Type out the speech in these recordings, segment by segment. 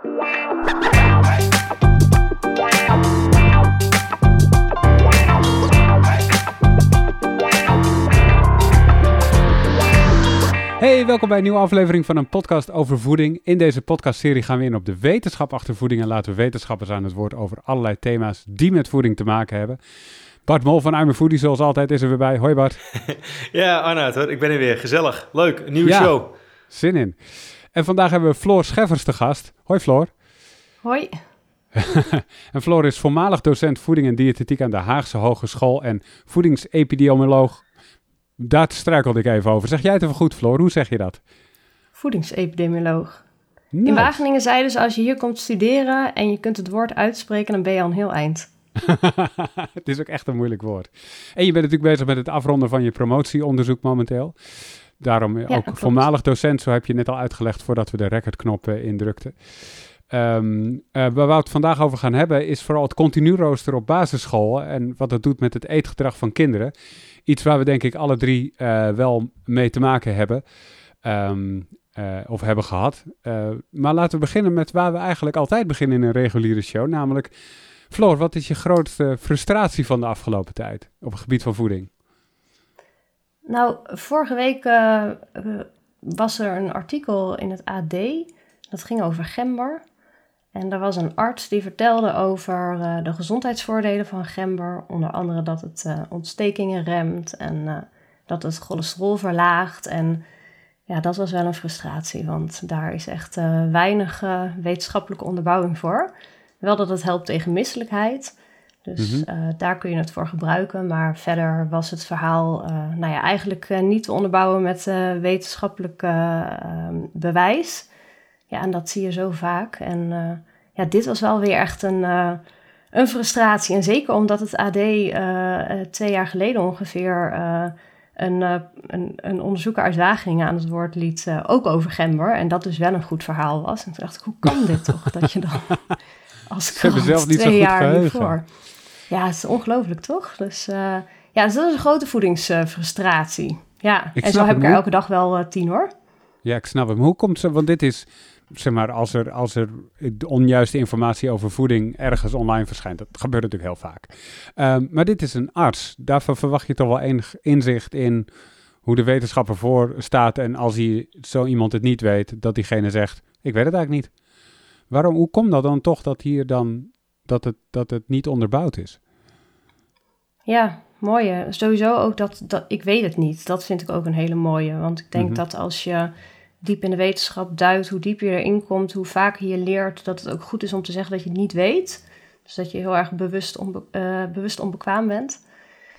Hey, welkom bij een nieuwe aflevering van een podcast over voeding. In deze podcastserie gaan we in op de wetenschap achter voeding en laten we wetenschappers aan het woord over allerlei thema's die met voeding te maken hebben. Bart Mol van I'm Foodie, zoals altijd, is er weer bij. Hoi Bart. ja, Arnoud, ik ben er weer. Gezellig. Leuk, een nieuwe ja, show. Zin in. En vandaag hebben we Floor Scheffers te gast. Hoi Floor. Hoi. en Floor is voormalig docent voeding en diëtetiek aan de Haagse Hogeschool en voedingsepidemioloog daar struikelde ik even over. Zeg jij het even goed, Floor? Hoe zeg je dat? Voedingsepidemioloog. In Wageningen zeiden ze, als je hier komt studeren en je kunt het woord uitspreken, dan ben je al een heel eind. het is ook echt een moeilijk woord. En je bent natuurlijk bezig met het afronden van je promotieonderzoek momenteel. Daarom ook voormalig docent, zo heb je net al uitgelegd voordat we de recordknop indrukten. Um, waar we het vandaag over gaan hebben is vooral het continu rooster op basisscholen en wat dat doet met het eetgedrag van kinderen. Iets waar we denk ik alle drie uh, wel mee te maken hebben um, uh, of hebben gehad. Maar laten we beginnen met waar we eigenlijk altijd beginnen in een reguliere show, namelijk Floor, wat is je grootste frustratie van de afgelopen tijd op het gebied van voeding? Nou, vorige week was er een artikel in het AD, dat ging over gember. En er was een arts die vertelde over uh, de gezondheidsvoordelen van gember. Onder andere dat het ontstekingen remt en dat het cholesterol verlaagt. En ja, dat was wel een frustratie, want daar is echt weinig wetenschappelijke onderbouwing voor. Wel dat het helpt tegen misselijkheid. Dus mm -hmm. daar kun je het voor gebruiken. Maar verder was het verhaal nou ja, eigenlijk niet te onderbouwen met wetenschappelijk bewijs. Ja, en dat zie je zo vaak. En ja, dit was wel weer echt een, een frustratie. En zeker omdat het AD eh, twee jaar geleden ongeveer een, een, een, onderzoeker uit Wageningen aan het woord liet, ook over gember. En dat dus wel een goed verhaal was. En toen dacht ik, hoe kan dit toch? Dat je dan als krant zelf niet twee jaar hiervoor... Ja, het is ongelooflijk toch? Dus ja, dus dat is een grote voedingsfrustratie. ja, en zo heb ik er elke dag wel tien hoor. Ja, ik snap hem. Hoe komt ze, want dit is zeg maar, als er, als er onjuiste informatie over voeding ergens online verschijnt. Dat gebeurt natuurlijk heel vaak. Um, maar dit is een arts. Daarvan verwacht je toch wel enig inzicht in hoe de wetenschap ervoor staat. En als hij, zo iemand het niet weet, dat diegene zegt, ik weet het eigenlijk niet. Waarom, hoe komt dat dan toch dat hier dan, dat het, dat het niet onderbouwd is? Ja, mooie. Sowieso ook dat, dat, ik weet het niet. Dat vind ik ook een hele mooie. Want ik denk mm -hmm. dat als je diep in de wetenschap duikt, hoe diep je erin komt, hoe vaker je leert dat het ook goed is om te zeggen dat je het niet weet. Dus dat je heel erg bewust, onbe uh, bewust onbekwaam bent.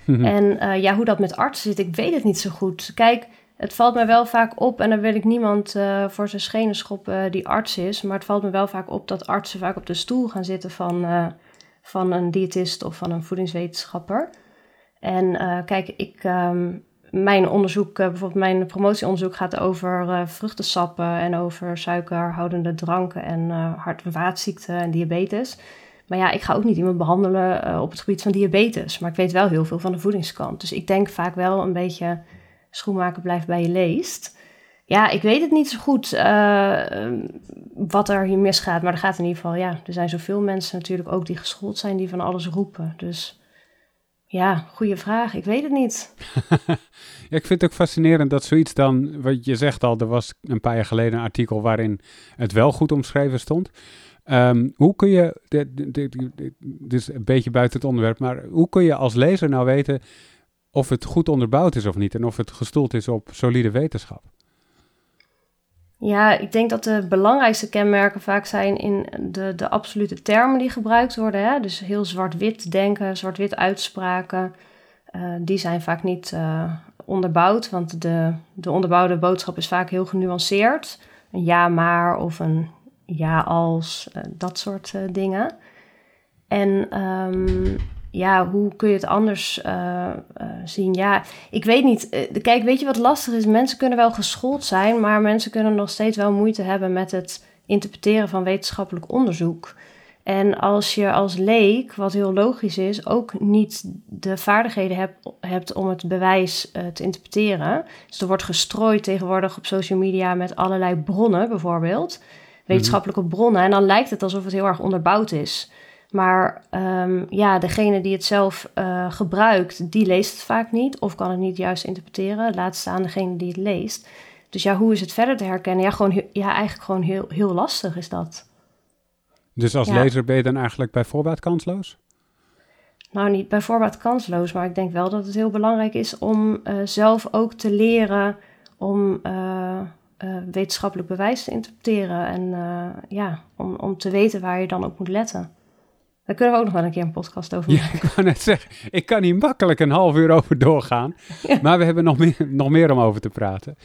Mhm. En uh, ja, hoe dat met artsen zit, ik weet het niet zo goed. Kijk, het valt me wel vaak op, en dan wil ik niemand uh, voor zijn schenen schoppen die arts is, maar het valt me wel vaak op dat artsen vaak op de stoel gaan zitten van, van een diëtist of van een voedingswetenschapper. En kijk, ik, um, mijn onderzoek, eh, bijvoorbeeld mijn promotieonderzoek gaat over vruchtensappen en over suikerhoudende dranken en hart- en vaatziekten en diabetes. Maar ja, ik ga ook niet iemand behandelen op het gebied van diabetes. Maar ik weet wel heel veel van de voedingskant. Dus ik denk vaak wel een beetje schoenmaken blijft bij je leest. Ja, ik weet het niet zo goed wat er hier misgaat. Maar er gaat in ieder geval, ja, er zijn zoveel mensen natuurlijk ook die geschoold zijn die van alles roepen. Dus ja, goede vraag. Ik weet het niet. ja, ik vind het ook fascinerend dat zoiets dan, wat je zegt al, er was een paar jaar geleden een artikel waarin het wel goed omschreven stond. Um, hoe kun je, dit is een beetje buiten het onderwerp, maar hoe kun je als lezer nou weten of het goed onderbouwd is of niet en of het gestoeld is op solide wetenschap? Ja, ik denk dat de belangrijkste kenmerken vaak zijn in de, de absolute termen die gebruikt worden. Hè? Dus heel zwart-wit denken, zwart-wit uitspraken. Uh, die zijn vaak niet uh, onderbouwd, want de, de onderbouwde boodschap is vaak heel genuanceerd. Een ja maar of een ja als, uh, dat soort dingen. En um, ja, hoe kun je het anders uh, uh, zien? Ja, ik weet niet. Uh, kijk, weet je wat lastig is? Mensen kunnen wel geschoold zijn, maar mensen kunnen nog steeds wel moeite hebben met het interpreteren van wetenschappelijk onderzoek. En als je als leek, wat heel logisch is, ook niet de vaardigheden heb, hebt om het bewijs te interpreteren. Dus er wordt gestrooid tegenwoordig op social media met allerlei bronnen bijvoorbeeld wetenschappelijke bronnen. En dan lijkt het alsof het heel erg onderbouwd is. Maar um, ja, degene die het zelf uh, gebruikt, die leest het vaak niet of kan het niet juist interpreteren. Laat staan degene die het leest. Dus ja, hoe is het verder te herkennen? Ja, gewoon, ja eigenlijk gewoon heel, heel lastig is dat. Dus als lezer ben je dan eigenlijk bij voorbaat kansloos? Nou, niet bij voorbaat kansloos, maar ik denk wel dat het heel belangrijk is om uh, zelf ook te leren om uh, wetenschappelijk bewijs te interpreteren. En ja, om, om te weten waar je dan op moet letten. Daar kunnen we ook nog wel een keer een podcast over maken. Ja, ik wou net zeggen, ik kan hier makkelijk een half uur over doorgaan. Maar we hebben nog meer, nog meer om over te praten.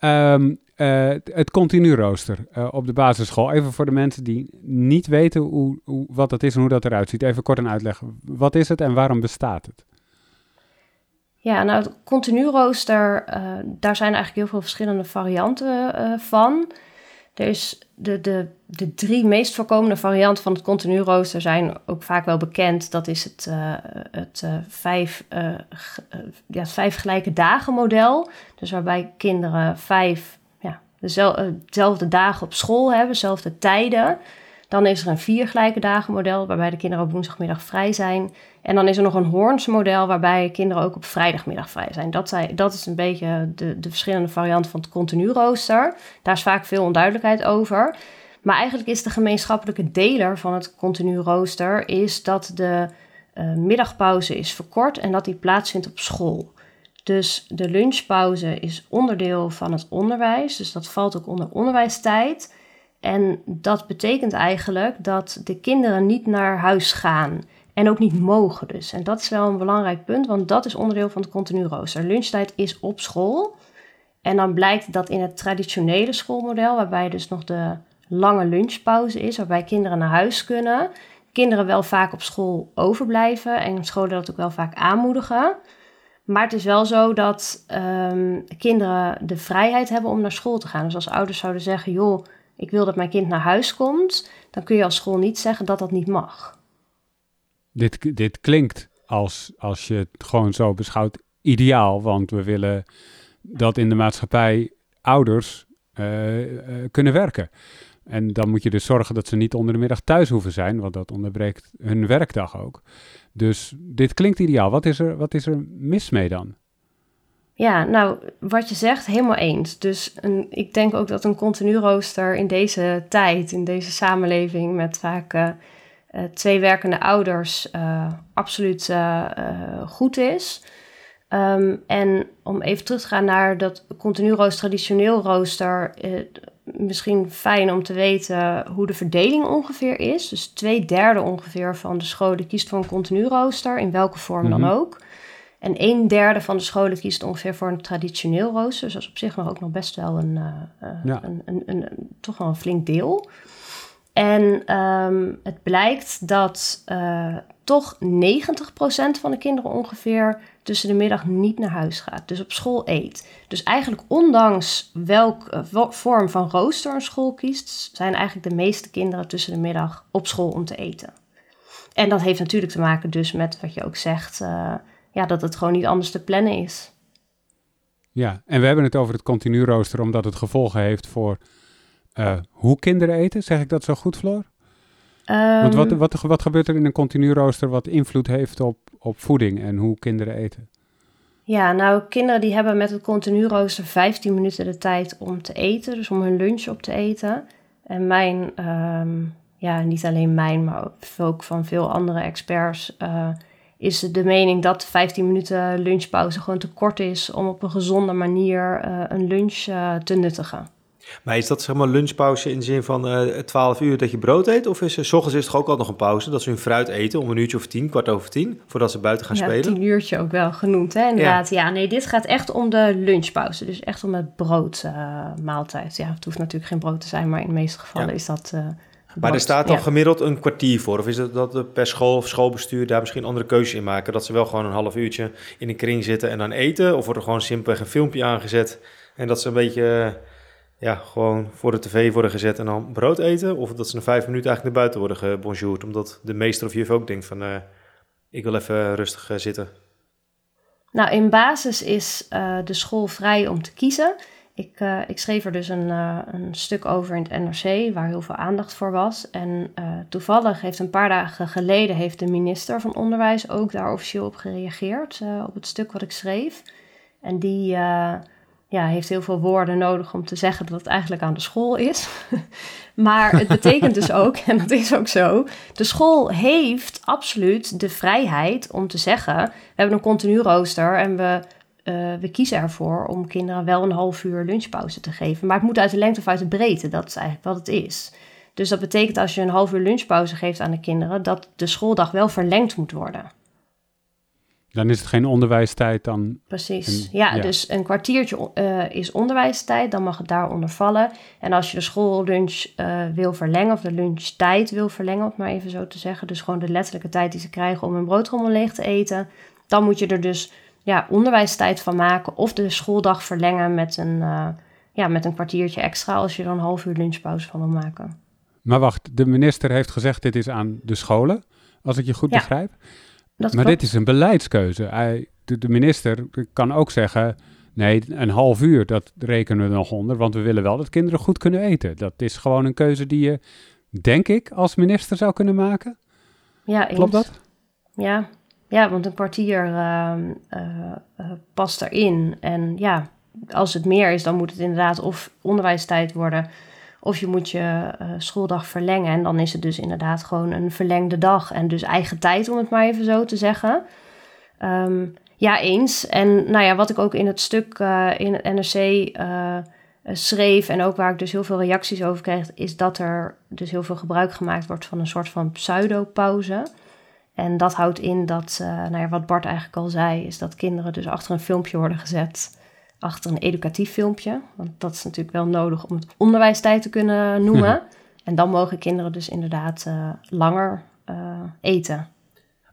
Um, uh, het continu rooster uh, op de basisschool. Even voor de mensen die niet weten hoe, hoe, wat dat is en hoe dat eruit ziet. Even kort een uitleg. Wat is het en waarom bestaat het? Ja, nou het continu rooster, uh, daar zijn eigenlijk heel veel verschillende varianten van. Er is de, de, de drie meest voorkomende varianten van het continu rooster zijn ook vaak wel bekend. Dat is het, uh, het, uh, vijf, uh, ja, vijf gelijke dagen model. Dus waarbij kinderen vijf ja, dezelfde dagen op school hebben, dezelfde tijden. Dan is er een vier gelijke dagen model, waarbij de kinderen op woensdagmiddag vrij zijn. En dan is er nog een Hoorns model, waarbij kinderen ook op vrijdagmiddag vrij zijn. Dat, zijn, dat is een beetje de, de verschillende varianten van het continu rooster. Daar is vaak veel onduidelijkheid over. Maar eigenlijk is de gemeenschappelijke deler van het continu rooster... is dat de uh, middagpauze is verkort en dat die plaatsvindt op school. Dus de lunchpauze is onderdeel van het onderwijs. Dus dat valt ook onder onderwijstijd... En dat betekent eigenlijk dat de kinderen niet naar huis gaan en ook niet mogen dus. En dat is wel een belangrijk punt, want dat is onderdeel van het continu rooster. Lunchtijd is op school. En dan blijkt dat in het traditionele schoolmodel, waarbij dus nog de lange lunchpauze is, waarbij kinderen naar huis kunnen, kinderen wel vaak op school overblijven en scholen dat ook wel vaak aanmoedigen. Maar het is wel zo dat um, kinderen de vrijheid hebben om naar school te gaan. Dus als ouders zouden zeggen, joh, ik wil dat mijn kind naar huis komt, dan kun je als school niet zeggen dat dat niet mag. Dit, dit klinkt als, als je het gewoon zo beschouwt ideaal, want we willen dat in de maatschappij ouders uh, uh, kunnen werken. En dan moet je dus zorgen dat ze niet onder de middag thuis hoeven zijn, want dat onderbreekt hun werkdag ook. Dus dit klinkt ideaal. Wat is er, wat is er mis mee dan? Ja, nou, wat je zegt, helemaal eens. Dus een, ik denk ook dat een continu rooster in deze tijd, in deze samenleving met vaak uh, twee werkende ouders, uh, absoluut uh, goed is. Um, en om even terug te gaan naar dat continu rooster, traditioneel rooster, misschien fijn om te weten hoe de verdeling ongeveer is. Dus twee derde ongeveer van de scholen kiest voor een continu rooster, in welke vorm dan mhm. ook. En een derde van de scholen kiest ongeveer voor een traditioneel rooster. Dus dat is op zich nog ook nog best wel een, uh, een, een, een, toch wel een flink deel. En um, het blijkt dat uh, toch 90% van de kinderen ongeveer tussen de middag niet naar huis gaat. Dus op school eet. Dus eigenlijk ondanks welke vorm van rooster een school kiest... zijn eigenlijk de meeste kinderen tussen de middag op school om te eten. En dat heeft natuurlijk te maken dus met wat je ook zegt ja, dat het gewoon niet anders te plannen is. Ja, en we hebben het over het continu rooster omdat het gevolgen heeft voor uh, hoe kinderen eten. Zeg ik dat zo goed, Floor? Um, Want wat, wat, wat gebeurt er in een continu rooster wat invloed heeft op, op voeding en hoe kinderen eten? Ja, nou, kinderen die hebben met het continu rooster 15 minuten de tijd om te eten, dus om hun lunch op te eten. En mijn, um, ja, niet alleen mijn, maar ook van veel andere experts, uh, is de mening dat 15 minuten lunchpauze gewoon te kort is om op een gezonde manier uh, een lunch uh, te nuttigen. Maar is dat zeg maar lunchpauze in de zin van uh, eh, 12 uur dat je brood eet? Of is er, s ochtends is toch ook al nog een pauze dat ze hun fruit eten om een uurtje of tien, kwart over tien, voordat ze buiten gaan ja, spelen? Ja, tien uurtje ook wel genoemd, hè? inderdaad. Ja. ja. nee, dit gaat echt om de lunchpauze. Dus echt om het broodmaaltijd. ja, het hoeft natuurlijk geen brood te zijn, maar in de meeste gevallen ja. is dat maar er staat dan gemiddeld een kwartier voor? Of is het dat per school of schoolbestuur daar misschien andere keuzes in maken? Dat ze wel gewoon een half uurtje in een kring zitten en dan eten? Of wordt er gewoon simpelweg een filmpje aangezet en dat ze een beetje ja, gewoon voor de tv worden gezet en dan brood eten? Of dat ze na vijf minuten eigenlijk naar buiten worden gebonjourd? Omdat de meester of juf ook denkt van uh, ik wil even rustig uh, zitten. Nou, in basis is uh, de school vrij om te kiezen. Ik, uh, ik schreef er dus een, uh, een stuk over in het NRC waar heel veel aandacht voor was. En uh, toevallig heeft een paar dagen geleden heeft de minister van Onderwijs ook daar officieel op gereageerd, op het stuk wat ik schreef. En die ja, heeft heel veel woorden nodig om te zeggen dat het eigenlijk aan de school is. maar het betekent dus ook, en dat is ook zo, de school heeft absoluut de vrijheid om te zeggen: we hebben een continu rooster en we uh, we kiezen ervoor om kinderen wel een half uur lunchpauze te geven. Maar het moet uit de lengte of uit de breedte. Dat is eigenlijk wat het is. Dus dat betekent als je een half uur lunchpauze geeft aan de kinderen, dat de schooldag wel verlengd moet worden. Dan is het geen onderwijstijd dan? Precies. ja, dus een kwartiertje uh, is onderwijstijd, dan mag het daaronder vallen. En als je de schoollunch uh, wil verlengen, of de lunchtijd wil verlengen, om het maar even zo te zeggen, dus gewoon de letterlijke tijd die ze krijgen om hun broodrommel leeg te eten, dan moet je er dus ja, onderwijstijd van maken of de schooldag verlengen met een, uh, ja, met een kwartiertje extra als je er een half uur lunchpauze van wil maken. Maar wacht, de minister heeft gezegd dit is aan de scholen, als ik je goed begrijp. maar dit is een beleidskeuze. Hij, de, de, minister kan ook zeggen, nee, een half uur, dat rekenen we nog onder, want we willen wel dat kinderen goed kunnen eten. Dat is gewoon een keuze die je, denk ik, als minister zou kunnen maken. Ja, Klopt dat? Ja, ja, want een kwartier uh, uh, past erin. En ja, als het meer is, dan moet het inderdaad of onderwijstijd worden. Of je moet je uh, schooldag verlengen. En dan is het dus inderdaad gewoon een verlengde dag. En dus eigen tijd, om het maar even zo te zeggen. Um, ja, eens. En nou ja, wat ik ook in het stuk in het NRC schreef. En ook waar ik dus heel veel reacties over kreeg. Is dat er dus heel veel gebruik gemaakt wordt van een soort van pseudopauze. En dat houdt in dat, uh, nou ja, wat Bart eigenlijk al zei, is dat kinderen dus achter een filmpje worden gezet. Achter een educatief filmpje. Want dat is natuurlijk wel nodig om het onderwijstijd te kunnen noemen. En dan mogen kinderen dus inderdaad uh, langer uh, eten.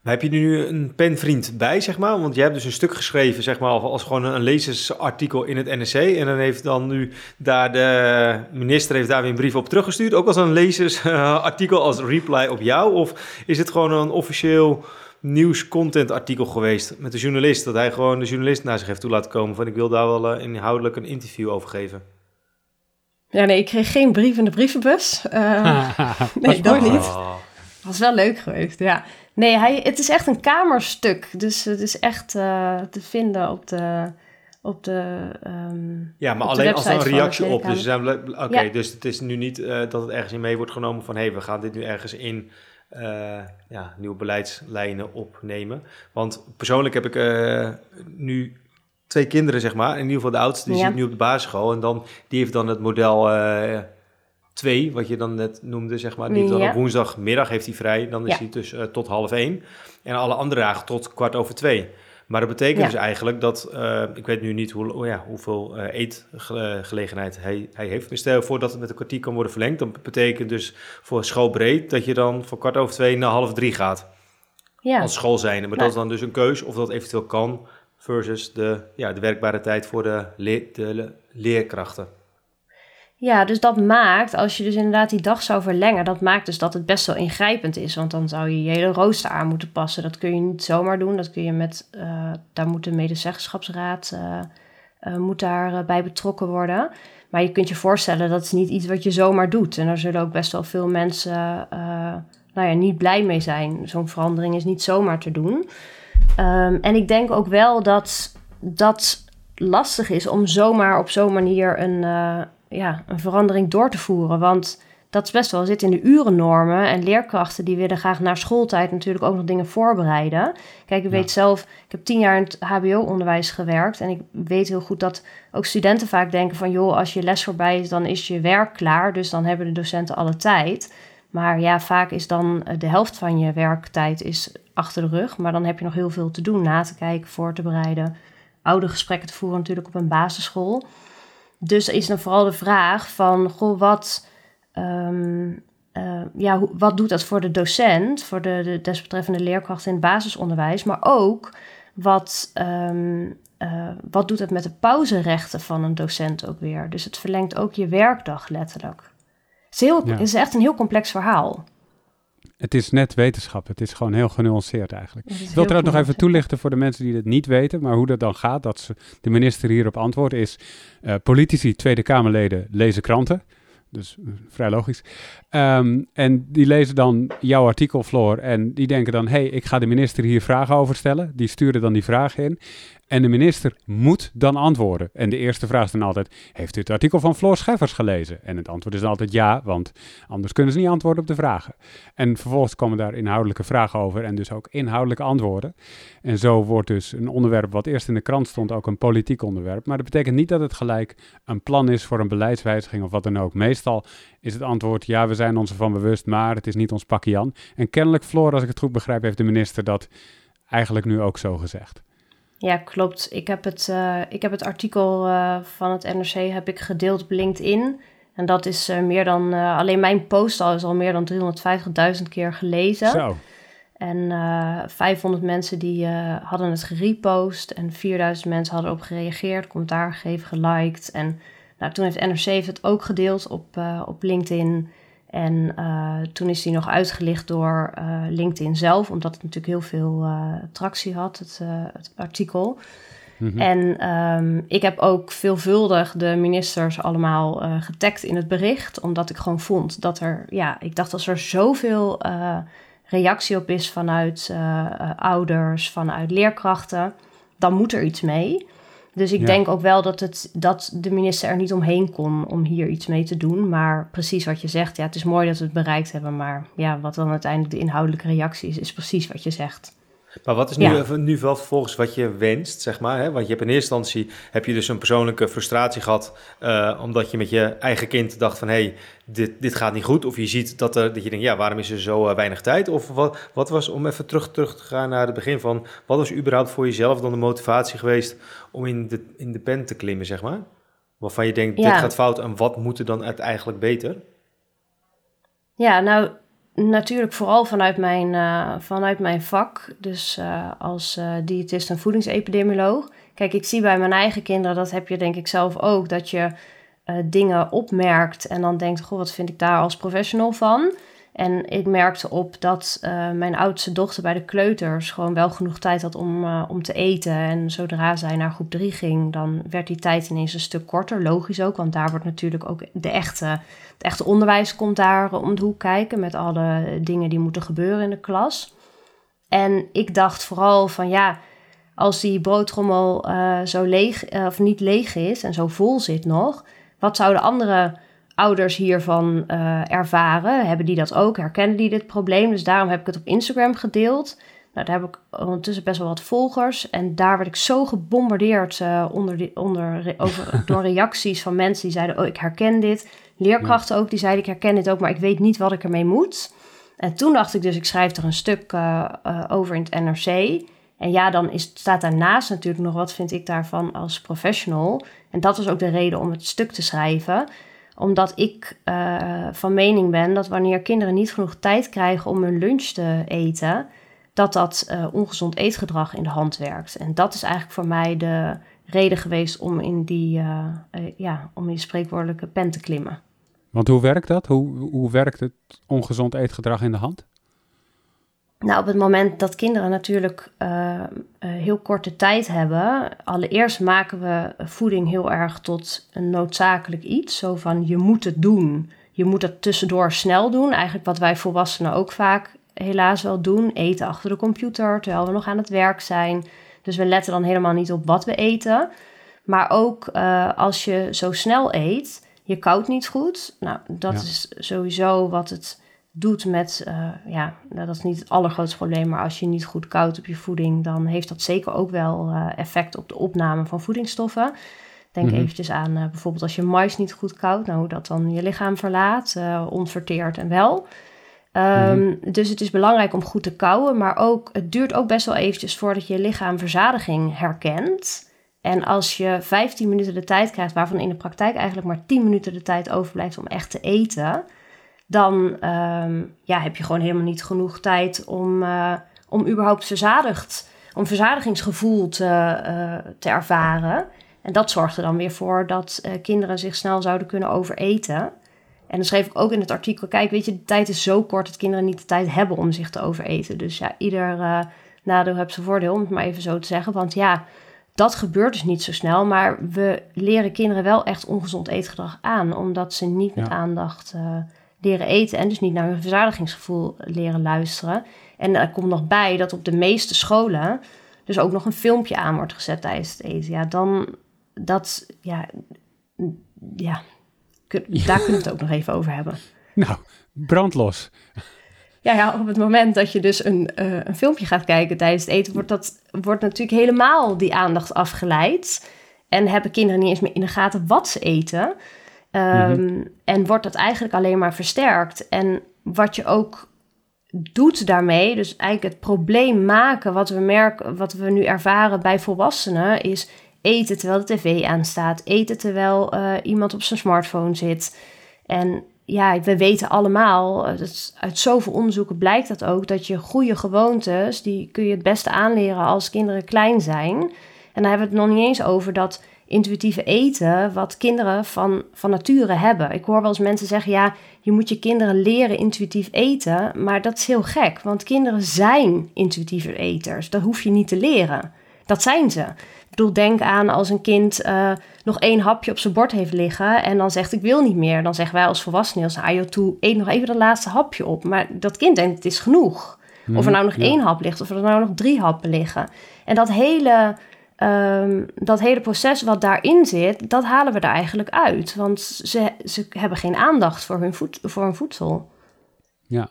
Maar heb je nu een penvriend bij, zeg maar? Want jij hebt dus een stuk geschreven, zeg maar, als gewoon een lezersartikel in het NRC. En dan heeft dan nu daar de minister heeft daar weer een brief op teruggestuurd. Ook als een lezersartikel, als reply op jou? Of is het gewoon een officieel nieuws-content artikel geweest met de journalist? Dat hij gewoon de journalist naar zich heeft toe laten komen van ik wil daar wel uh, inhoudelijk een interview over geven. Ja, nee, ik kreeg geen brief in de brievenbus. Uh, nee, dat niet. Oh. Was wel leuk geweest, ja. Nee, hij, het is echt een kamerstuk. Dus het is echt uh, te vinden op de. Op de um, ja, maar alleen als er een reactie op. Dus, Oké, ja. dus het is nu niet uh, dat het ergens in mee wordt genomen van hé, hey, we gaan dit nu ergens in uh, ja, nieuwe beleidslijnen opnemen. Want persoonlijk heb ik nu twee kinderen, zeg maar. In ieder geval de oudste, die ja. zit nu op de basisschool. En dan, die heeft dan het model 2, wat je dan net noemde, zeg maar. Die dan op woensdagmiddag heeft hij vrij. Dan is hij dus uh, tot half één. En alle andere dagen tot kwart over twee. Maar dat betekent dus eigenlijk dat, uh, ik weet nu niet hoe, oh ja, hoeveel uh, eetgelegenheid hij, hij heeft. stel voor dat het met een kwartier kan worden verlengd. Dan betekent dus voor schoolbreed dat je dan van kwart over twee naar half drie gaat. Ja. Als school zijn. Maar dat is dan dus een keus of dat eventueel kan versus de, ja, de werkbare tijd voor de, le de leerkrachten. Ja, dus dat maakt, als je dus inderdaad die dag zou verlengen, dat maakt dus dat het best wel ingrijpend is. Want dan zou je je hele rooster aan moeten passen. Dat kun je niet zomaar doen. Dat kun je met, uh, daar moet de medezeggenschapsraad uh, uh, moet daarbij betrokken worden. Maar je kunt je voorstellen, dat is niet iets wat je zomaar doet. En daar zullen ook best wel veel mensen nou ja, niet blij mee zijn. Zo'n verandering is niet zomaar te doen. Um, en ik denk ook wel dat dat lastig is om zomaar op zo'n manier een ja, een verandering door te voeren. Want dat is best wel zit in de urennormen. En leerkrachten die willen graag naar schooltijd natuurlijk ook nog dingen voorbereiden. Kijk, ik weet zelf, ik heb tien jaar in het HBO-onderwijs gewerkt. En ik weet heel goed dat ook studenten vaak denken van... joh, als je les voorbij is, dan is je werk klaar. Dus dan hebben de docenten alle tijd. Maar ja, vaak is dan de helft van je werktijd is achter de rug. Maar dan heb je nog heel veel te doen. Na te kijken, voor te bereiden. Oude gesprekken te voeren natuurlijk op een basisschool. Dus is dan vooral de vraag van, goh, wat, um, uh, ja, hoe, wat doet dat voor de docent, voor de, de desbetreffende leerkracht in het basisonderwijs, maar ook wat, um, uh, wat doet het met de pauzerechten van een docent ook weer? Dus het verlengt ook je werkdag letterlijk. Het is, heel, het is echt een heel complex verhaal. Het is net wetenschap. Het is gewoon heel genuanceerd eigenlijk. Ik wil trouwens nog even toelichten voor de mensen die het niet weten, maar hoe dat dan gaat, dat ze, de minister hierop antwoordt, is uh, politici, Tweede Kamerleden lezen kranten. Dus eh, vrij logisch. Ehm, en die lezen dan jouw artikel, Floor, en die denken dan: hé, hey, ik ga de minister hier vragen over stellen. Die sturen dan die vraag in. En de minister moet dan antwoorden. En de eerste vraag is dan altijd: Heeft u het artikel van Floor Scheffers gelezen? En het antwoord is dan altijd ja, want anders kunnen ze niet antwoorden op de vragen. En vervolgens komen daar inhoudelijke vragen over en dus ook inhoudelijke antwoorden. En zo wordt dus een onderwerp wat eerst in de krant stond ook een politiek onderwerp. Maar dat betekent niet dat het gelijk een plan is voor een beleidswijziging of wat dan ook. Meestal is het antwoord: ja, we zijn ons ervan bewust, maar het is niet ons pakje Jan. En kennelijk, Floor, als ik het goed begrijp, heeft de minister dat eigenlijk nu ook zo gezegd. Ja, klopt. Ik heb het, uh, ik heb het artikel uh, van het NRC heb ik gedeeld op LinkedIn. En dat is uh, meer dan, alleen mijn post al is al meer dan 350.000 keer gelezen. Zo. En 500 mensen die hadden het gerepost en 4000 mensen hadden erop gereageerd, commentaar gegeven, geliked. En nou, toen heeft NRC het ook gedeeld op, op LinkedIn. En uh, toen is die nog uitgelicht door uh, LinkedIn zelf, omdat het natuurlijk heel veel uh, tractie had, het, het artikel. Mm -hmm. En um, ik heb ook veelvuldig de ministers allemaal getagd in het bericht, omdat ik gewoon vond dat er, ja, ik dacht als er zoveel reactie op is vanuit ouders, vanuit leerkrachten, dan moet er iets mee. Dus ik denk ook wel dat, het, dat de minister er niet omheen kon om hier iets mee te doen. Maar precies wat je zegt, ja, het is mooi dat we het bereikt hebben. Maar ja, wat dan uiteindelijk de inhoudelijke reactie is, is precies wat je zegt. Maar wat is nu, nu wel vervolgens wat je wenst, zeg maar? Hè? Want je hebt in eerste instantie heb je dus een persoonlijke frustratie gehad, uh, omdat je met je eigen kind dacht van, hé, hey, dit, dit gaat niet goed. Of je ziet dat, er, dat je denkt, ja, waarom is er zo uh, weinig tijd? Of wat, wat was, om even terug, terug te gaan naar het begin van, wat was überhaupt voor jezelf dan de motivatie geweest om in de, in de pen te klimmen, zeg maar? Waarvan je denkt, dit gaat fout en wat moet er dan uiteindelijk beter? Ja, nou, natuurlijk vooral vanuit mijn, uh, vanuit mijn vak, dus uh, als uh, diëtist en voedingsepidemioloog. Kijk, ik zie bij mijn eigen kinderen, dat heb je denk ik zelf ook, dat je dingen opmerkt en dan denkt, goh, wat vind ik daar als professional van? En ik merkte op dat uh, mijn oudste dochter bij de kleuters gewoon wel genoeg tijd had om, uh, om te eten. En zodra zij naar groep 3 ging, dan werd die tijd ineens een stuk korter. Logisch ook, want daar wordt natuurlijk ook de echte, het echte onderwijs komt daar om de hoek kijken. Met alle dingen die moeten gebeuren in de klas. En ik dacht vooral van ja, als die broodrommel uh, zo leeg of niet leeg is en zo vol zit nog, wat zouden andere ouders hiervan uh, ervaren? Hebben die dat ook? Herkennen die dit probleem? Dus daarom heb ik het op Instagram gedeeld. Nou, daar heb ik ondertussen best wel wat volgers. En daar werd ik zo gebombardeerd uh, onder onder, over, door reacties van mensen die zeiden: Oh, ik herken dit. Leerkrachten ook, die zeiden: Ik herken dit ook, maar ik weet niet wat ik ermee moet. En toen dacht ik dus: Ik schrijf er een stuk uh, over in het NRC. En ja, dan is, staat daarnaast natuurlijk nog wat vind ik daarvan als professional. En dat was ook de reden om het stuk te schrijven omdat ik uh, van mening ben dat wanneer kinderen niet genoeg tijd krijgen om hun lunch te eten, dat dat uh, ongezond eetgedrag in de hand werkt. En dat is eigenlijk voor mij de reden geweest om in die, uh, ja, om in spreekwoordelijke pen te klimmen. Want hoe werkt dat? Hoe, hoe werkt het ongezond eetgedrag in de hand? Nou, op het moment dat kinderen natuurlijk uh, uh, heel korte tijd hebben, allereerst maken we voeding heel erg tot een noodzakelijk iets. Zo van je moet het doen. Je moet het tussendoor snel doen. Eigenlijk wat wij volwassenen ook vaak helaas wel doen. Eten achter de computer terwijl we nog aan het werk zijn. Dus we letten dan helemaal niet op wat we eten. Maar ook uh, als je zo snel eet, je koudt niet goed. Nou, dat ja. is sowieso wat het doet met, uh, ja, nou, dat is niet het allergrootste probleem, maar als je niet goed koudt op je voeding, dan heeft dat zeker ook wel uh, effect op de opname van voedingsstoffen. Denk mm -hmm. eventjes aan uh, bijvoorbeeld als je mais niet goed koudt, nou hoe dat dan je lichaam verlaat, onverteerd en wel. Um, mm -hmm. Dus het is belangrijk om goed te kouwen, maar ook, het duurt ook best wel eventjes voordat je lichaam verzadiging herkent. En als je 15 minuten de tijd krijgt, waarvan in de praktijk eigenlijk maar 10 minuten de tijd overblijft om echt te eten, dan um, ja, heb je gewoon helemaal niet genoeg tijd om, uh, om überhaupt verzadigd, om verzadigingsgevoel te, uh, te ervaren. En dat zorgt er dan weer voor dat uh, kinderen zich snel zouden kunnen overeten. En dan schreef ik ook in het artikel: kijk, weet je, de tijd is zo kort dat kinderen niet de tijd hebben om zich te overeten. Dus ja, ieder nadeel heeft zijn voordeel, om het maar even zo te zeggen. Want ja, dat gebeurt dus niet zo snel. Maar we leren kinderen wel echt ongezond eetgedrag aan, omdat ze niet met aandacht leren eten en dus niet naar hun verzadigingsgevoel leren luisteren. En er komt nog bij dat op de meeste scholen dus ook nog een filmpje aan wordt gezet tijdens het eten. Ja, dan dat, ja, ja, daar kunnen we het ook nog even over hebben. Nou, brandlos. Ja, ja, op het moment dat je dus een, uh, een filmpje gaat kijken tijdens het eten, wordt, dat, wordt natuurlijk helemaal die aandacht afgeleid. En hebben kinderen niet eens meer in de gaten wat ze eten. Um, En wordt dat eigenlijk alleen maar versterkt. En wat je ook doet daarmee, dus eigenlijk het probleem maken wat we merken, wat we nu ervaren bij volwassenen, is eten terwijl de tv aanstaat, eten terwijl uh, iemand op zijn smartphone zit. En ja, we weten allemaal, eh, uit zoveel onderzoeken blijkt dat ook, dat je goede gewoontes, die kun je het beste aanleren als kinderen klein zijn. En dan hebben we het nog niet eens over dat intuïtieve eten, wat kinderen van, van nature hebben. Ik hoor wel eens mensen zeggen, ja, je moet je kinderen leren intuïtief eten, maar dat is heel gek, want kinderen zijn intuïtieve eters. Dat hoef je niet te leren. Dat zijn ze. Ik bedoel, denk aan als een kind uh, nog één hapje op zijn bord heeft liggen en dan zegt ik wil niet meer. Dan zeggen wij als volwassenen, als ah, toe, eet nog even dat laatste hapje op. Maar dat kind denkt het is genoeg. of er mhm, nou nog één hap ligt of er nou nog drie happen liggen. En dat hele, um, dat hele proces wat daarin zit, dat halen we er eigenlijk uit. Want ze, ze hebben geen aandacht voor hun, voed, voor hun voedsel. Ja,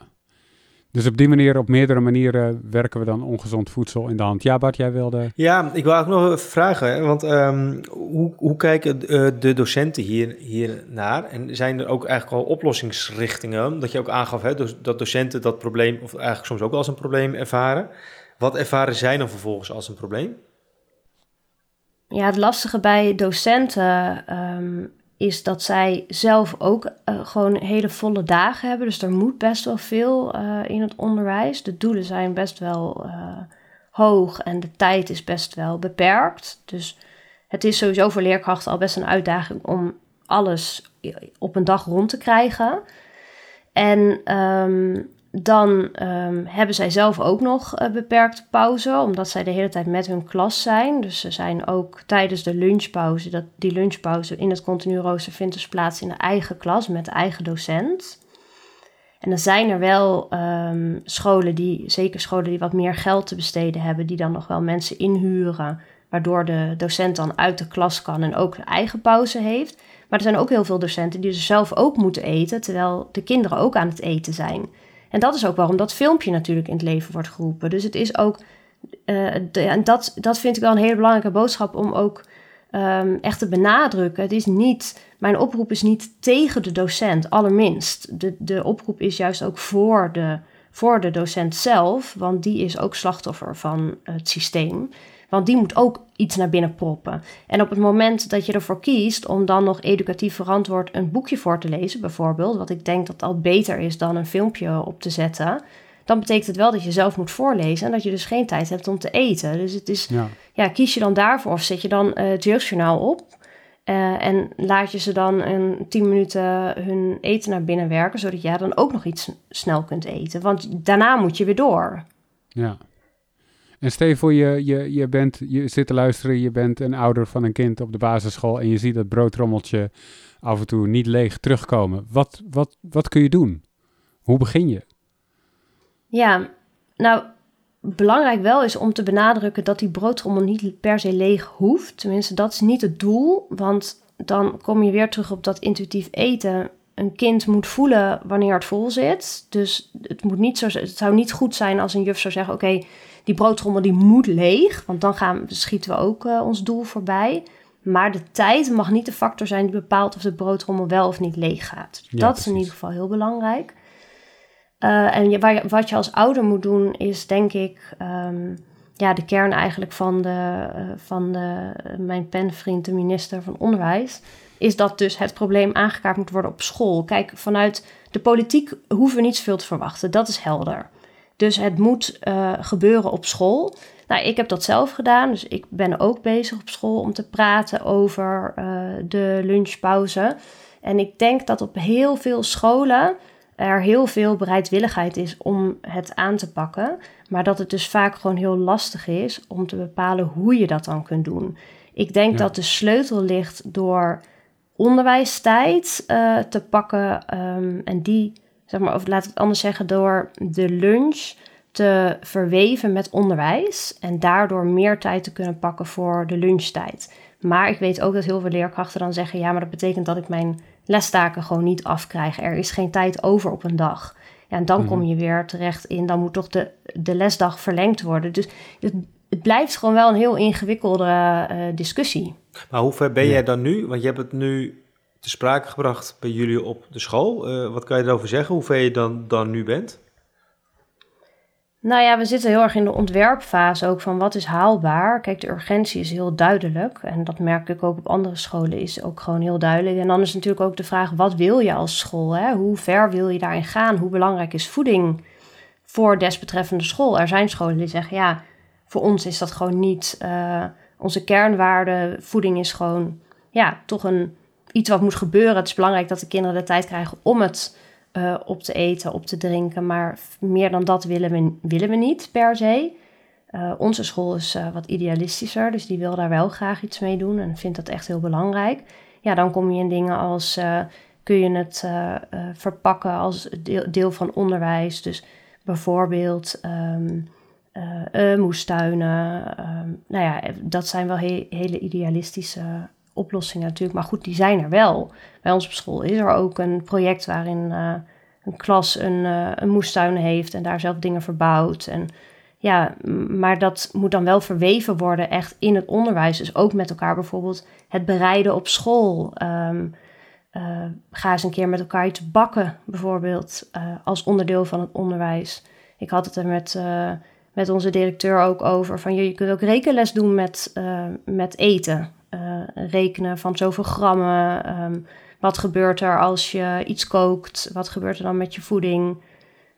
dus op die manier, op meerdere manieren werken we dan ongezond voedsel in de hand. Ja, Bart, jij wilde... Ja, ik wil ook nog even vragen, want um, hoe, hoe kijken uh, de docenten hier, hier naar? En zijn er ook eigenlijk al oplossingsrichtingen? Dat je ook aangaf hè, dat docenten dat probleem, of eigenlijk soms ook wel als een probleem ervaren. Wat ervaren zij dan vervolgens als een probleem? Ja, het lastige bij docenten um, is dat zij zelf ook uh, gewoon hele volle dagen hebben. Dus er moet best wel veel uh, in het onderwijs. De doelen zijn best wel uh, hoog en de tijd is best wel beperkt. Dus het is sowieso voor leerkrachten al best een uitdaging om alles op een dag rond te krijgen. En um, dan um, hebben zij zelf ook nog uh, beperkte pauze, omdat zij de hele tijd met hun klas zijn. Dus ze zijn ook tijdens de lunchpauze, dat, die lunchpauze in het continu rooster vindt dus plaats in de eigen klas met de eigen docent. En dan zijn er wel um, scholen die, zeker scholen die wat meer geld te besteden hebben, die dan nog wel mensen inhuren, waardoor de docent dan uit de klas kan en ook eigen pauze heeft. Maar er zijn ook heel veel docenten die dus zelf ook moeten eten, terwijl de kinderen ook aan het eten zijn. En dat is ook waarom dat filmpje natuurlijk in het leven wordt geroepen. Dus het is ook, uh, en dat, dat vind ik wel een hele belangrijke boodschap om ook um, echt te benadrukken. Het is niet, mijn oproep is niet tegen de docent, allerminst. De, de oproep is juist ook voor de, voor de docent zelf, want die is ook slachtoffer van het systeem. Want die moet ook iets naar binnen proppen. En op het moment dat je ervoor kiest om dan nog educatief verantwoord een boekje voor te lezen, bijvoorbeeld, wat ik denk dat al beter is dan een filmpje op te zetten, dan betekent het wel dat je zelf moet voorlezen en dat je dus geen tijd hebt om te eten. Dus het is, ja, kies je dan daarvoor of zet je dan uh, het jeugdjournaal op uh, en laat je ze dan een tien minuten hun eten naar binnen werken, zodat jij dan ook nog iets snel kunt eten. Want daarna moet je weer door. Ja. En stel je voor, je, je, je, bent, je zit te luisteren, je bent een ouder van een kind op de basisschool en je ziet dat broodrommeltje af en toe niet leeg terugkomen. Wat, wat, wat kun je doen? Hoe begin je? Ja, nou, belangrijk wel is om te benadrukken dat die broodrommel niet per se leeg hoeft. Tenminste, dat is niet het doel, want dan kom je weer terug op dat intuïtief eten. Een kind moet voelen wanneer het vol zit. Dus het, moet niet zo, het zou niet goed zijn als een juf zou zeggen: Oké, die broodtrommel die moet leeg, want dan gaan, schieten we ook uh, ons doel voorbij. Maar de tijd mag niet de factor zijn die bepaalt of de broodtrommel wel of niet leeg gaat. dat is in ieder geval heel belangrijk. Uh, en je, waar, wat je als ouder moet doen, is denk ik um, ja, de kern eigenlijk van, de, uh, van de, mijn penvriend, de minister van Onderwijs. Is dat dus het probleem aangekaart moet worden op school. Kijk, vanuit de politiek hoeven we niet zoveel te verwachten. Dat is helder. Dus het moet uh, gebeuren op school. Nou, ik heb dat zelf gedaan, dus ik ben ook bezig op school om te praten over uh, de lunchpauze. En ik denk dat op heel veel scholen er heel veel bereidwilligheid is om het aan te pakken. Maar dat het dus vaak gewoon heel lastig is om te bepalen hoe je dat dan kunt doen. Ik denk dat de sleutel ligt door onderwijstijd uh, te pakken. Ehm, en die, zeg maar, of laat ik het anders zeggen, door de lunch te verweven met onderwijs. En daardoor meer tijd te kunnen pakken voor de lunchtijd. Maar ik weet ook dat heel veel leerkrachten dan zeggen: ja, maar dat betekent dat ik mijn lestaken gewoon niet afkrijg. Er is geen tijd over op een dag. Ja, en dan kom mhm. je weer terecht in, dan moet toch de, de lesdag verlengd worden. Dus het, het blijft gewoon wel een heel ingewikkelde uh, discussie. Maar hoe ver ben jij dan nu? Want je hebt het nu te sprake gebracht bij jullie op de school. Uh, wat kan je erover zeggen? Hoe ver je dan, dan nu bent? Nou ja, we zitten heel erg in de ontwerpfase ook van wat is haalbaar. Kijk, de urgentie is heel duidelijk. En dat merk ik ook op andere scholen, is ook gewoon heel duidelijk. En dan is natuurlijk ook de vraag, wat wil je als school? Hè? Hoe ver wil je daarin gaan? Hoe belangrijk is voeding voor desbetreffende school? Er zijn scholen die zeggen, ja, voor ons is dat gewoon niet uh, onze kernwaarde. Voeding is gewoon, ja, toch een, iets wat moet gebeuren. Het is belangrijk dat de kinderen de tijd krijgen om het uh, op te eten, op te drinken. Maar meer dan dat willen we, willen we niet per se. Uh, onze school is uh, wat idealistischer, dus die wil daar wel graag iets mee doen en vindt dat echt heel belangrijk. Ja, dan kom je in dingen als kun je het verpakken als deel, deel, van onderwijs. Dus bijvoorbeeld um, moestuinen. Um, nou ja, dat zijn wel he hele idealistische oplossingen natuurlijk. Maar goed, die zijn er wel. Bij ons op school is er ook een project waarin uh, een klas een, uh, een moestuin heeft en daar zelf dingen verbouwt. En ja, maar dat moet dan wel verweven worden echt in het onderwijs. Dus ook met elkaar bijvoorbeeld het bereiden op school. Um, uh, ga eens een keer met elkaar iets bakken, bijvoorbeeld, als onderdeel van het onderwijs. Ik had het er met, met onze directeur ook over. Van je, je kunt ook rekenles doen met, met eten. Eh, rekenen van zoveel grammen. Ehm, wat gebeurt er als je iets kookt? Wat gebeurt er dan met je voeding?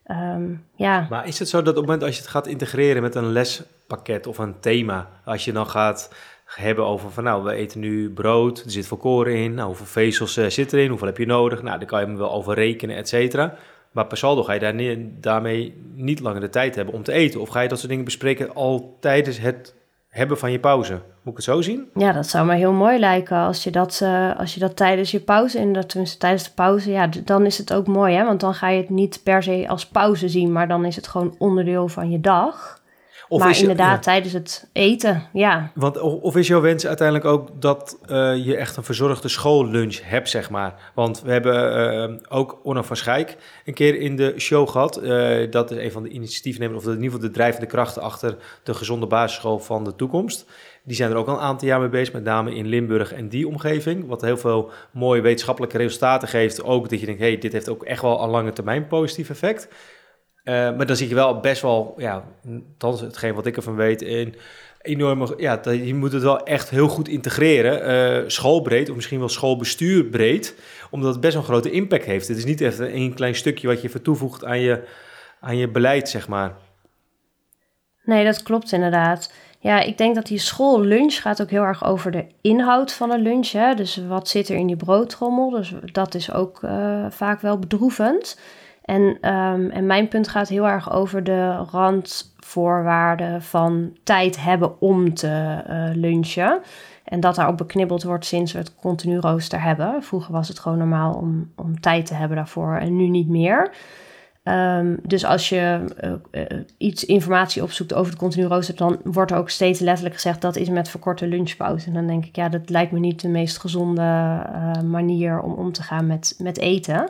Ehm, ja. Maar is het zo dat op het moment als je het gaat integreren met een lespakket of een thema, als je dan gaat hebben over van nou, we eten nu brood, er zit volkoren in, nou, hoeveel vezels uh, zit erin, hoeveel heb je nodig? Nou, dan kan je hem wel over rekenen, et cetera. Maar per saldo ga je daar daarmee niet langer de tijd hebben om te eten. Of ga je dat soort dingen bespreken al tijdens het hebben van je pauze. Moet ik het zo zien? Ja, dat zou me heel mooi lijken als je dat, uh, als je dat tijdens je pauze, en dat tenminste tijdens de pauze, ja, dan is het ook mooi, hè? Want dan ga je het niet per se als pauze zien, maar dan is het gewoon onderdeel van je dag. Of maar inderdaad, tijdens het eten, ja. Want, of is jouw wens uiteindelijk ook dat uh, je echt een verzorgde schoollunch hebt, zeg maar? Want we hebben uh, ook Onno van Schijk een keer in de show gehad. Uh, dat is een van de initiatiefnemers, of in ieder geval de drijvende krachten achter de gezonde basisschool van de toekomst. Die zijn er ook al een aantal jaar mee bezig, met name in Limburg en die omgeving. Wat heel veel mooie wetenschappelijke resultaten geeft. Ook dat je denkt, hey, dit heeft ook echt wel een lange termijn positief effect. Uh, maar dan zie je wel best wel, ja, dat hetgeen wat ik ervan weet, een enorme, ja, je moet het wel echt heel goed integreren, uh, schoolbreed of misschien wel schoolbestuurbreed, omdat het best wel een grote impact heeft. Het is niet even een klein stukje wat je even toevoegt aan je, aan je beleid, zeg maar. Nee, dat klopt inderdaad. Ja, ik denk dat die schoollunch gaat ook heel erg over de inhoud van een lunch. Hè? Dus wat zit er in die broodtrommel? Dus dat is ook uh, vaak wel bedroevend. En, um, en mijn punt gaat heel erg over de randvoorwaarden van tijd hebben om te uh, lunchen. En dat daar ook beknibbeld wordt sinds we het continu rooster hebben. Vroeger was het gewoon normaal om, om tijd te hebben daarvoor en nu niet meer. Um, dus als je uh, uh, iets informatie opzoekt over de continu rooster, dan wordt er ook steeds letterlijk gezegd dat is met verkorte lunchpauze. En dan denk ik, ja, dat lijkt me niet de meest gezonde uh, manier om om te gaan met, met eten.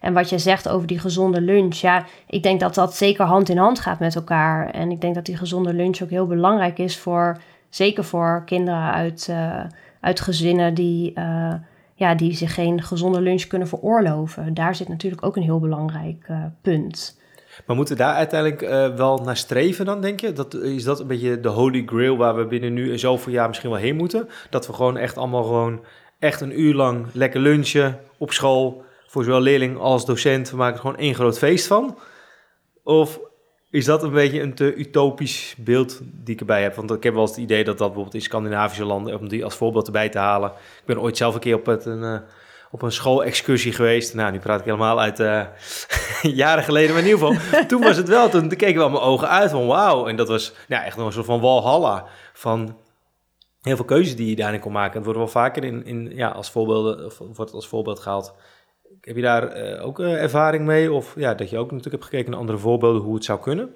En wat je zegt over die gezonde lunch, ja, ik denk dat dat zeker hand in hand gaat met elkaar. En ik denk dat die gezonde lunch ook heel belangrijk is voor, zeker voor kinderen uit, uit gezinnen die, ja, die zich geen gezonde lunch kunnen veroorloven. Daar zit natuurlijk ook een heel belangrijk uh, punt. Maar moeten we daar uiteindelijk uh, wel naar streven dan, denk je? Dat, is dat een beetje de holy grail waar we binnen nu zoveel jaar misschien wel heen moeten? Dat we gewoon echt allemaal gewoon echt een uur lang lekker lunchen op school voor zowel leerling als docent, we maken er gewoon één groot feest van? Of is dat een beetje een te utopisch beeld die ik erbij heb? Want ik heb wel eens het idee dat dat bijvoorbeeld in Scandinavische landen, om die als voorbeeld erbij te halen. Ik ben ooit zelf een keer op, het, een, uh, op een schoolexcursie geweest. Nou, nu praat ik helemaal uit jaren geleden, maar in ieder geval, toen was het wel, toen, keken wel mijn ogen uit van wauw. En dat was ja, echt nog een soort van walhalla van heel veel keuzes die je daarin kon maken. Het wordt wel vaker in, in, ja, als, voorbeelden, wordt als voorbeeld gehaald. Heb je daar uh, ook uh, ervaring mee? Of ja, dat je ook natuurlijk hebt gekeken naar andere voorbeelden hoe het zou kunnen?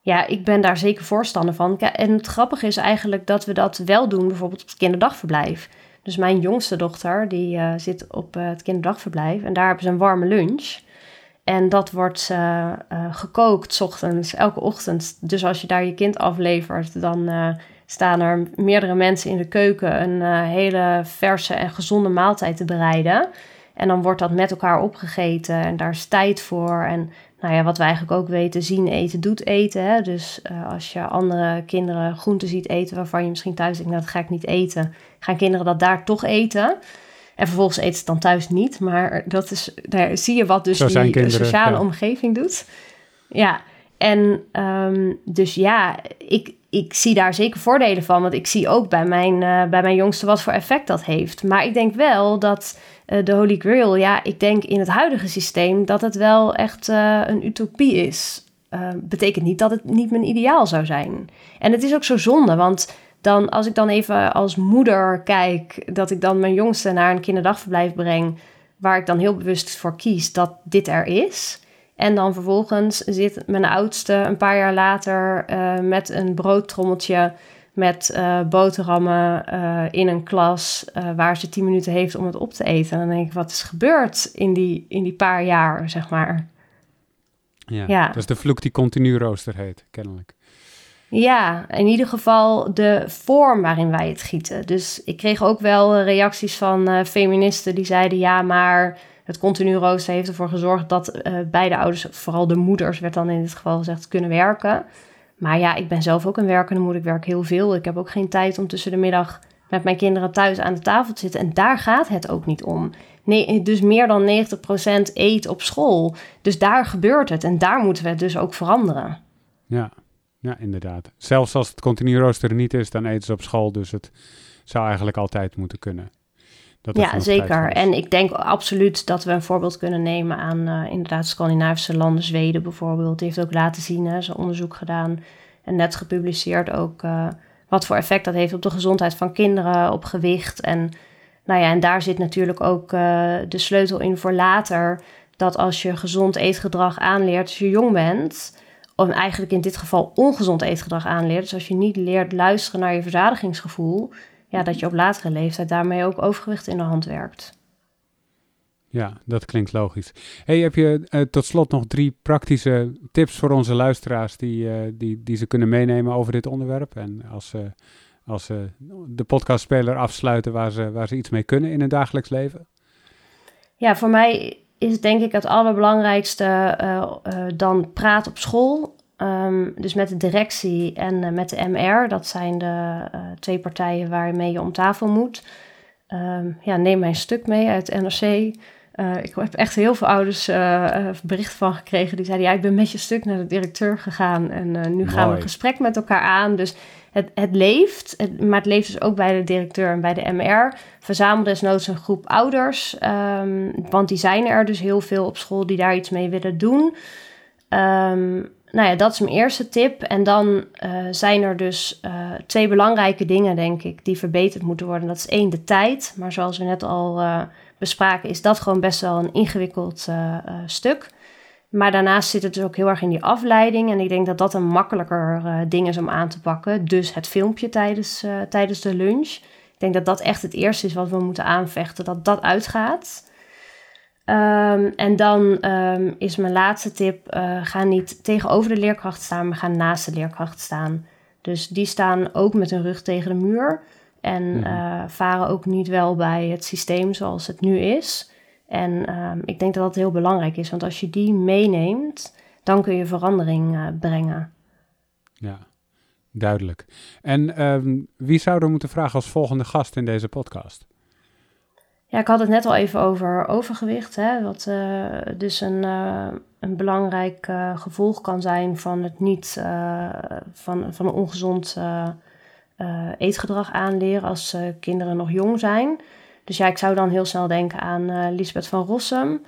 Ja, ik ben daar zeker voorstander van. En het grappige is eigenlijk dat we dat wel doen, bijvoorbeeld op het kinderdagverblijf. Dus mijn jongste dochter, die uh, zit op het kinderdagverblijf en daar hebben ze een warme lunch. En dat wordt gekookt, s ochtends, elke ochtend. Dus als je daar je kind aflevert, dan staan er meerdere mensen in de keuken een hele verse en gezonde maaltijd te bereiden. En dan wordt dat met elkaar opgegeten en daar is tijd voor. En nou ja, wat wij eigenlijk ook weten, zien eten doet eten. Hè? Dus uh, als je andere kinderen groenten ziet eten waarvan je misschien thuis denkt, nou dat ga ik niet eten. Gaan kinderen dat daar toch eten? En vervolgens eten ze het dan thuis niet. Maar dat is, daar zie je wat dus die kinderen, sociale omgeving doet. Ja, en um, dus ja, ik, ik zie daar zeker voordelen van. Want ik zie ook bij mijn, uh, bij mijn jongste wat voor effect dat heeft. Maar ik denk wel dat uh, de Holy Grail, ja, ik denk in het huidige systeem dat het wel echt uh, een utopie is. betekent niet dat het niet mijn ideaal zou zijn. En het is ook zo zonde, want dan, als ik dan even als moeder kijk, dat ik dan mijn jongste naar een kinderdagverblijf breng, waar ik dan heel bewust voor kies dat dit er is. En dan vervolgens zit mijn oudste een paar jaar later uh, met een broodtrommeltje met uh, boterhammen uh, in een klas waar ze tien minuten heeft om het op te eten. En dan denk ik, wat is gebeurd in die, in die paar jaar, zeg maar. Ja, ja, dat is de vloek die continu rooster heet, kennelijk. Ja, in ieder geval de vorm waarin wij het gieten. Dus ik kreeg ook wel reacties van feministen die zeiden: ja, maar het continu rooster heeft ervoor gezorgd dat uh, beide ouders, vooral de moeders, werd dan in dit geval gezegd, kunnen werken. Maar ja, ik ben zelf ook een werkende moeder. Ik werk heel veel. Ik heb ook geen tijd om tussen de middag met mijn kinderen thuis aan de tafel te zitten. En daar gaat het ook niet om. Nee, dus meer dan 90% eet op school. Dus daar gebeurt het. En daar moeten we het dus ook veranderen. Ja, ja inderdaad. Zelfs als het continu rooster niet is, dan eten ze op school. Dus het zou eigenlijk altijd moeten kunnen ja, zeker. En ik denk absoluut dat we een voorbeeld kunnen nemen aan uh, inderdaad Scandinavische landen, Zweden bijvoorbeeld. Die heeft ook laten zien, hè, zijn onderzoek gedaan en net gepubliceerd ook uh, wat voor effect dat heeft op de gezondheid van kinderen, op gewicht. En, nou ja, en daar zit natuurlijk ook uh, de sleutel in voor later. Dat als je gezond eetgedrag aanleert als je jong bent, of eigenlijk in dit geval ongezond eetgedrag aanleert. Dus als je niet leert luisteren naar je verzadigingsgevoel, ja, dat je op latere leeftijd daarmee ook overgewicht in de hand werkt. Ja, dat klinkt logisch. Hey, heb je uh, tot slot nog drie praktische tips voor onze luisteraars die, uh, die, die ze kunnen meenemen over dit onderwerp? En als ze, als ze de podcastspeler afsluiten waar ze, waar ze iets mee kunnen in hun dagelijks leven? Ja, voor mij is denk ik het allerbelangrijkste uh, dan praat op school. Um, dus met de directie en uh, met de MR, dat zijn de uh, twee partijen waarmee je om tafel moet. Um, ja, neem mijn stuk mee uit NRC. Uh, eh, ik heb echt heel veel ouders bericht van gekregen die zeiden: Ja, ik ben met je stuk naar de directeur gegaan en nu gaan we een gesprek met elkaar aan. Dus het, het leeft, het, maar het leeft dus ook bij de directeur en bij de MR. Verzamel desnoods een groep ouders, um, want die zijn er dus heel veel op school die daar iets mee willen doen. Um, nou ja, dat is mijn eerste tip. En dan uh, zijn er dus uh, twee belangrijke dingen, denk ik, die verbeterd moeten worden. Dat is één, de tijd. Maar zoals we net al uh, bespraken, is dat gewoon best wel een ingewikkeld stuk. Maar daarnaast zit het dus ook heel erg in die afleiding. En ik denk dat dat een makkelijker ding is om aan te pakken. Dus het filmpje tijdens, tijdens de lunch. Ik denk dat dat echt het eerste is wat we moeten aanvechten, dat dat uitgaat. Um, en dan um, is mijn laatste tip: uh, ga niet tegenover de leerkracht staan, maar ga naast de leerkracht staan. Dus die staan ook met hun rug tegen de muur en uh, varen ook niet wel bij het systeem zoals het nu is. En um, ik denk dat dat heel belangrijk is, want als je die meeneemt, dan kun je verandering uh, brengen. Ja, duidelijk. En wie zou er moeten vragen als volgende gast in deze podcast? Ja, ik had het net al even over overgewicht. Hè, wat uh, dus een, uh, een belangrijk uh, gevolg kan zijn van het niet van, van een ongezond eetgedrag aanleren als kinderen nog jong zijn. Dus ja, ik zou dan heel snel denken aan Lisbeth van Rossum.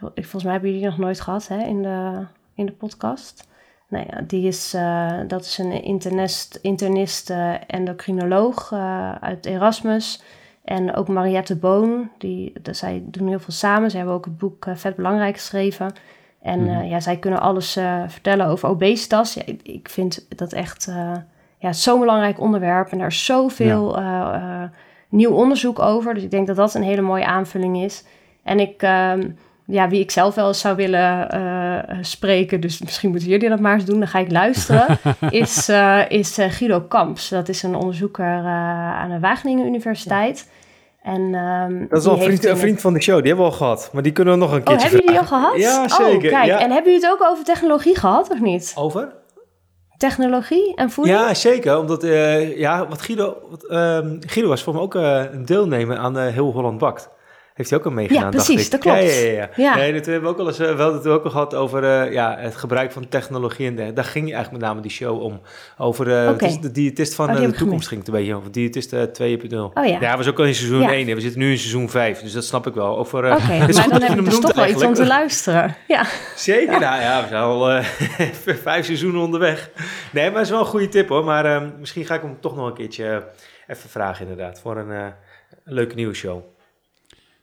Volgens mij hebben jullie nog nooit gehad hè, in, de, in de podcast. Nou ja, die is, dat is een internist, internist endocrinoloog uit Erasmus. En ook Mariette Boon, die, zij doen heel veel samen. Ze hebben ook het boek Vet Belangrijk geschreven. En mhm. ja, zij kunnen alles vertellen over obesitas. Ja, ik, ik vind dat echt ja, zo'n belangrijk onderwerp. En daar is zoveel ja. nieuw onderzoek over. Dus ik denk dat dat een hele mooie aanvulling is. En ik, ehm, ja, wie ik zelf wel eens zou willen spreken, dus misschien moeten jullie dat maar eens doen, dan ga ik luisteren, is, is Guido Kamps. Dat is een onderzoeker aan de Wageningen Universiteit. En, um, dat is al een vriend, een vriend, van de show, die hebben we al gehad. Maar die kunnen we nog een keer. Oh, hebben jullie die al gehad? Ja, oh, zeker. kijk, ja. en hebben jullie het ook over technologie gehad, of niet? Over? technologie en voeding? Ja, zeker. Omdat, uh, ja, wat Guido, wat, uh, Guido was voor me ook uh, een deelnemer aan Heel Holland Bakt. Heeft hij ook al meegedaan, Ja, precies, dat klopt. Ja, ja, ja. ja. Nee, dat hebben we ook al eens, uh, wel het ook al gehad over uh, ja, het gebruik van technologie. En de, daar ging eigenlijk met name die show om. Over uh, okay. de diëtist van oh, de toekomst ging het een beetje over. Diëtist 2.0. Oh ja. Ja, was ook al in seizoen ja. 1 en we zitten nu in seizoen 5. Dus dat snap ik wel. Oké, okay, maar dan heb ik dus toch wel iets om te luisteren. Ja. Zeker, ja. nou ja, we zijn al vijf seizoenen onderweg. Nee, maar het is wel een goede tip hoor. Maar misschien ga ik hem toch nog een keertje even vragen inderdaad. Voor een leuke nieuwe show.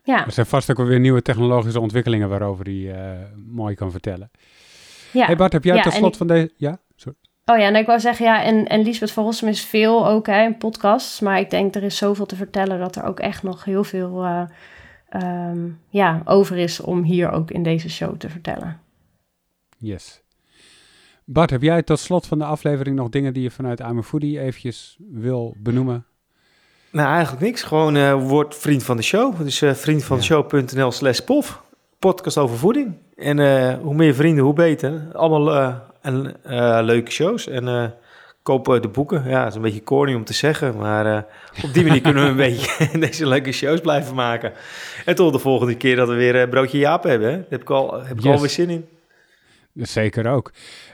Ja. Er zijn vast ook weer nieuwe technologische ontwikkelingen waarover hij uh, mooi kan vertellen. Ja. Hey Bart, heb jij ja, tot slot van deze... Ja, sorry. Oh ja, en ik wou zeggen, ja, en, en Lisbeth van Rossum is veel ook hè, in podcasts. Maar ik denk, er is zoveel te vertellen dat er ook echt nog heel veel uh, um, ja, over is om hier ook in deze show te vertellen. Yes. Bart, heb jij tot slot van de aflevering nog dingen die je vanuit I'm Foodie eventjes wil benoemen? Nou, eigenlijk niks. Gewoon uh, word vriend van de show. Dus uh, vriendvandeshow.nl slash pof. Podcast over voeding. En uh, hoe meer vrienden, hoe beter. Allemaal en, leuke shows. En kopen de boeken. Ja, dat is een beetje corny om te zeggen. Maar op die manier kunnen we een beetje deze leuke shows blijven maken. En tot de volgende keer dat we weer broodje Jaap hebben. Hè? Daar heb ik, al, heb ik yes. alweer zin in. Zeker ook.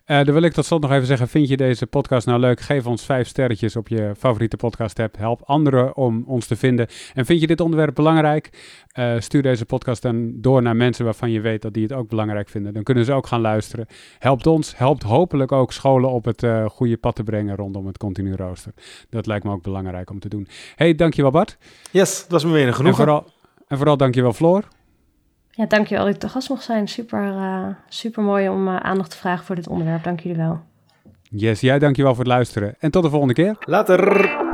Uh, dan wil ik tot slot nog even zeggen, vind je deze podcast nou leuk? Geef ons vijf sterretjes op je favoriete podcast app. Help anderen om ons te vinden. En vind je dit onderwerp belangrijk? Uh, stuur deze podcast dan door naar mensen waarvan je weet dat die het ook belangrijk vinden. Dan kunnen ze ook gaan luisteren. Helpt ons, helpt hopelijk ook scholen op het uh, goede pad te brengen rondom het continu rooster. Dat lijkt me ook belangrijk om te doen. Hey, dankjewel Bart. Yes, dat was me weer een genoegen. En vooral, en vooral dankjewel Floor. Ja, dankjewel dat ik te gast mocht zijn. Super, uh, super mooi om uh, aandacht te vragen voor dit onderwerp. Dank jullie wel. Yes, jij dankjewel voor het luisteren. En tot de volgende keer. Later.